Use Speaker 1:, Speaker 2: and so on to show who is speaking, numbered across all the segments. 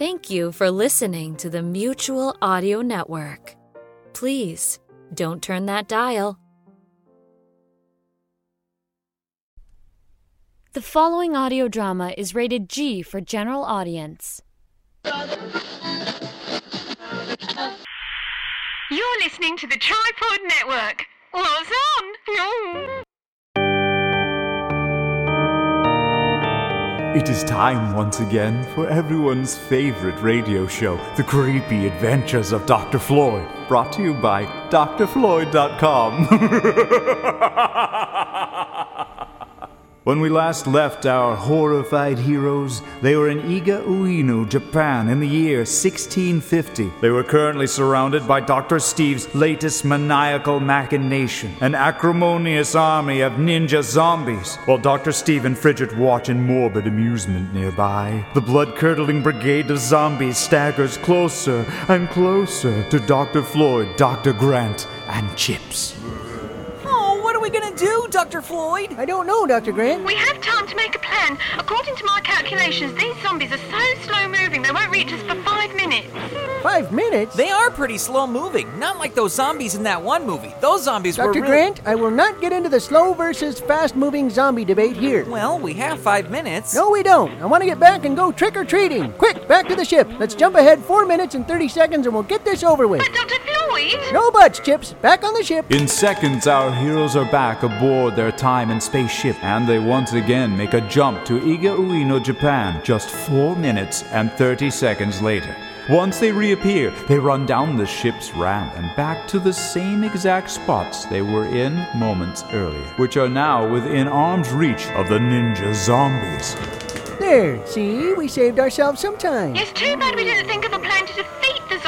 Speaker 1: Thank you for listening to the Mutual Audio Network. Please don't turn that dial. The following audio drama is rated G for general audience.
Speaker 2: You're listening to the Tripod Network. What's on?
Speaker 3: It is time once again for everyone's favorite radio show, The Creepy Adventures of Dr. Floyd, brought to you by drfloyd.com. When we last left our horrified heroes, they were in Iga Ueno, Japan, in the year 1650. They were currently surrounded by Dr. Steve's latest maniacal machination, an acrimonious army of ninja zombies, while Dr. Steve and Fidget watch in morbid amusement nearby. The blood curdling brigade of zombies staggers closer and closer to Dr. Floyd, Dr. Grant, and Chips.
Speaker 4: Dr. Floyd?
Speaker 5: I don't know, Dr. Grant.
Speaker 2: We have time to make a plan. According to my calculations, these zombies are so slow moving they won't reach us for five minutes.
Speaker 5: Five minutes?
Speaker 4: They are pretty slow moving, not like those zombies in that one movie. Those zombies were
Speaker 5: Dr.
Speaker 4: really...
Speaker 5: Grant, I will not get into the slow versus fast moving zombie debate here.
Speaker 4: Well, we have five minutes.
Speaker 5: No, we don't. I want to get back and go trick or treating. Quick, back to the ship. Let's jump ahead four minutes and 30 seconds and we'll get this over with.
Speaker 2: But Dr. Floyd?
Speaker 5: No buts, Chips. Back on the ship.
Speaker 3: In seconds, our heroes are back aboard their time and space ship, and they once again make a jump to Iga Ueno, Japan, just 4 minutes and 30 seconds later. Once they reappear, they run down the ship's ramp and back to the same exact spots they were in moments earlier, which are now within arm's reach of the ninja zombies.
Speaker 5: There, see? We saved ourselves some time.
Speaker 2: It's too bad we didn't think of a plan to defeat the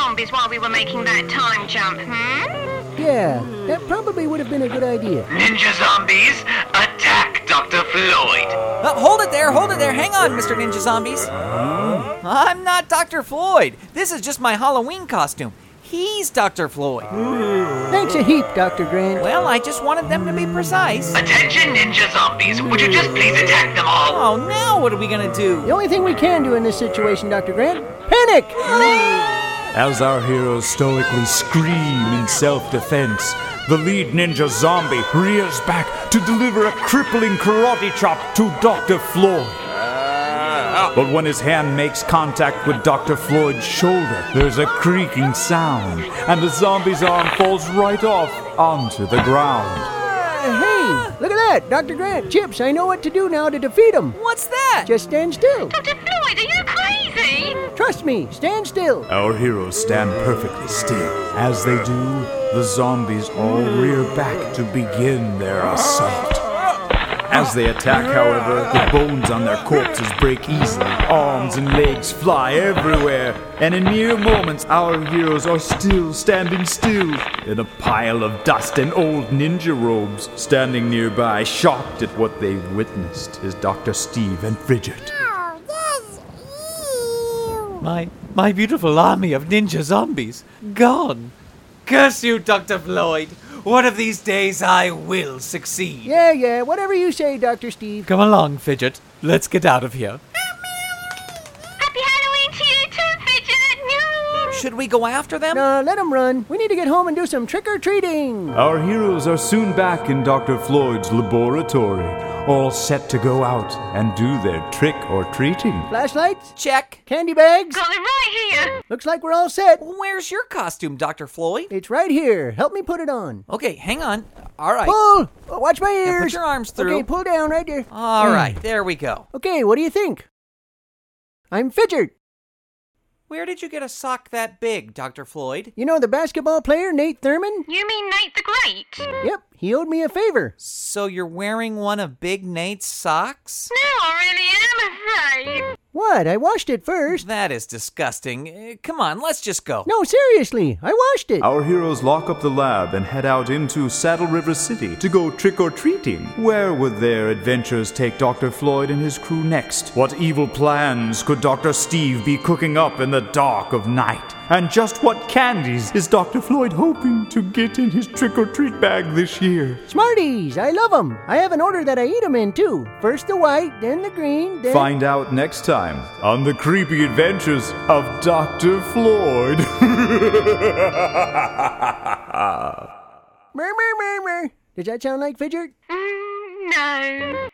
Speaker 2: zombies while we were making that time jump, hmm?
Speaker 5: Yeah, that probably would have been a good idea.
Speaker 6: Ninja zombies, attack Dr. Floyd.
Speaker 4: Uh, hold it there, hold it there. Hang on, Mr. Ninja Zombies. I'm not Dr. Floyd. This is just my Halloween costume. He's Dr. Floyd.
Speaker 5: Thanks a heap, Dr. Grant.
Speaker 4: Well, I just wanted them to be precise.
Speaker 6: Attention, ninja zombies. Would you just please attack them all?
Speaker 4: Oh, now what are we gonna do?
Speaker 5: The only thing we can do in this situation, Dr. Grant, panic!
Speaker 3: As our heroes stoically scream in self defense, the lead ninja zombie rears back to deliver a crippling karate chop to Dr. Floyd. But when his hand makes contact with Dr. Floyd's shoulder, there's a creaking sound, and the zombie's arm falls right off onto the ground.
Speaker 5: Uh, hey, look at that, Dr. Grant. Chips, I know what to do now to defeat him.
Speaker 4: What's that?
Speaker 5: Just stand still.
Speaker 2: Dr. Floyd, are you crazy?
Speaker 5: Trust me, stand still.
Speaker 3: Our heroes stand perfectly still. As they do, the zombies all rear back to begin their assault. As they attack, however, the bones on their corpses break easily. Arms and legs fly everywhere, and in mere moments, our heroes are still standing still in a pile of dust and old ninja robes. Standing nearby, shocked at what they've witnessed, is Dr. Steve and Fidget.
Speaker 7: My my beautiful army of ninja zombies gone. Curse you, Dr. Floyd. One of these days I will succeed.
Speaker 5: Yeah, yeah, whatever you say, Dr. Steve.
Speaker 7: Come along, Fidget. Let's get out of here.
Speaker 2: Happy Halloween to you too, Fidget! No.
Speaker 4: Should we go after them?
Speaker 5: No, let them run. We need to get home and do some trick or treating.
Speaker 3: Our heroes are soon back in Dr. Floyd's laboratory, all set to go out and do their trick or treating.
Speaker 5: Flashlights?
Speaker 4: Check.
Speaker 5: Candy bags?
Speaker 2: Got it right here.
Speaker 5: Looks like we're all set.
Speaker 4: Where's your costume, Dr. Floyd?
Speaker 5: It's right here. Help me put it on.
Speaker 4: Okay, hang on. All right.
Speaker 5: Pull! Oh, Watch my
Speaker 4: Now
Speaker 5: ears.
Speaker 4: put your arms through.
Speaker 5: Okay, pull down right there.
Speaker 4: All hmm. right, there we go.
Speaker 5: Okay, what do you think? I'm Fidget.
Speaker 4: Where did you get a sock that big, Dr. Floyd?
Speaker 5: You know the basketball player, Nate Thurman?
Speaker 2: You mean Nate the Great?
Speaker 5: Yep, he owed me a favor.
Speaker 4: So you're wearing one of Big Nate's socks?
Speaker 2: No, I really am afraid.
Speaker 5: What? I washed it first.
Speaker 4: That is disgusting. Uh, come on, let's just go.
Speaker 5: No, seriously, I washed it.
Speaker 3: Our heroes lock up the lab and head out into Saddle River City to go trick or treating. Where would their adventures take Dr. Floyd and his crew next? What evil plans could Dr. Steve be cooking up in the dark of night? And just what candies is Dr. Floyd hoping to get in his trick or treat bag this year?
Speaker 5: Smarties, I love 'em. I have an order that I eat 'em in too. First the white, then the green, then.
Speaker 3: Find out next time on the creepy adventures of Dr. Floyd.
Speaker 5: Mer, mer, mer, mer. Does that sound like Fidget?
Speaker 2: Mm, no.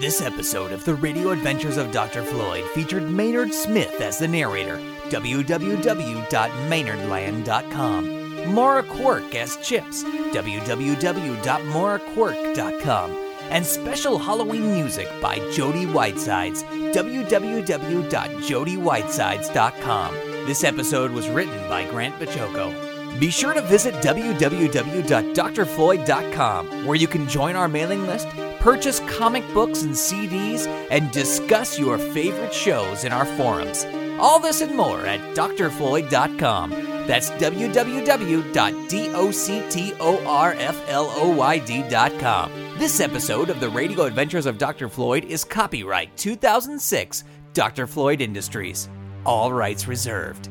Speaker 4: This episode of The Radio Adventures of Dr. Floyd featured Maynard Smith as the narrator, www.maynardland.com. Maura Quirk as Chips, www.mauraquirk.com. And special Halloween music by Jody Whitesides, www.jodywhitesides.com. This episode was written by Grant Baciocco. Be sure to visit www.drfloyd.com, where you can join our mailing list, purchase comic books and CDs, and discuss your favorite shows in our forums. All this and more at drfloyd.com. That's www.doctorfloyd.com. This episode of the Radio Adventures of Dr. Floyd is copyright 2006 Dr. Floyd Industries. All rights reserved.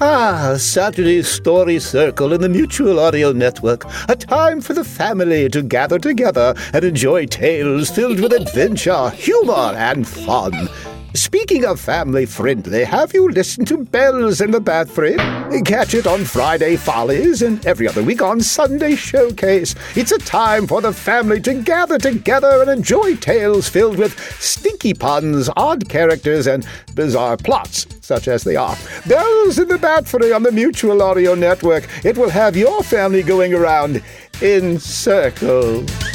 Speaker 8: Ah, Saturday Story Circle in the Mutual Audio Network. A time for the family to gather together and enjoy tales filled with adventure, humor, and fun. Speaking of family friendly, have you listened to Bells in the Bathroom? Catch it on Friday Follies and every other week on Sunday Showcase. It's a time for the family to gather together and enjoy tales filled with stinky puns, odd characters, and bizarre plots, such as they are. Bells in the Bathroom on the Mutual Audio Network. It will have your family going around in circles.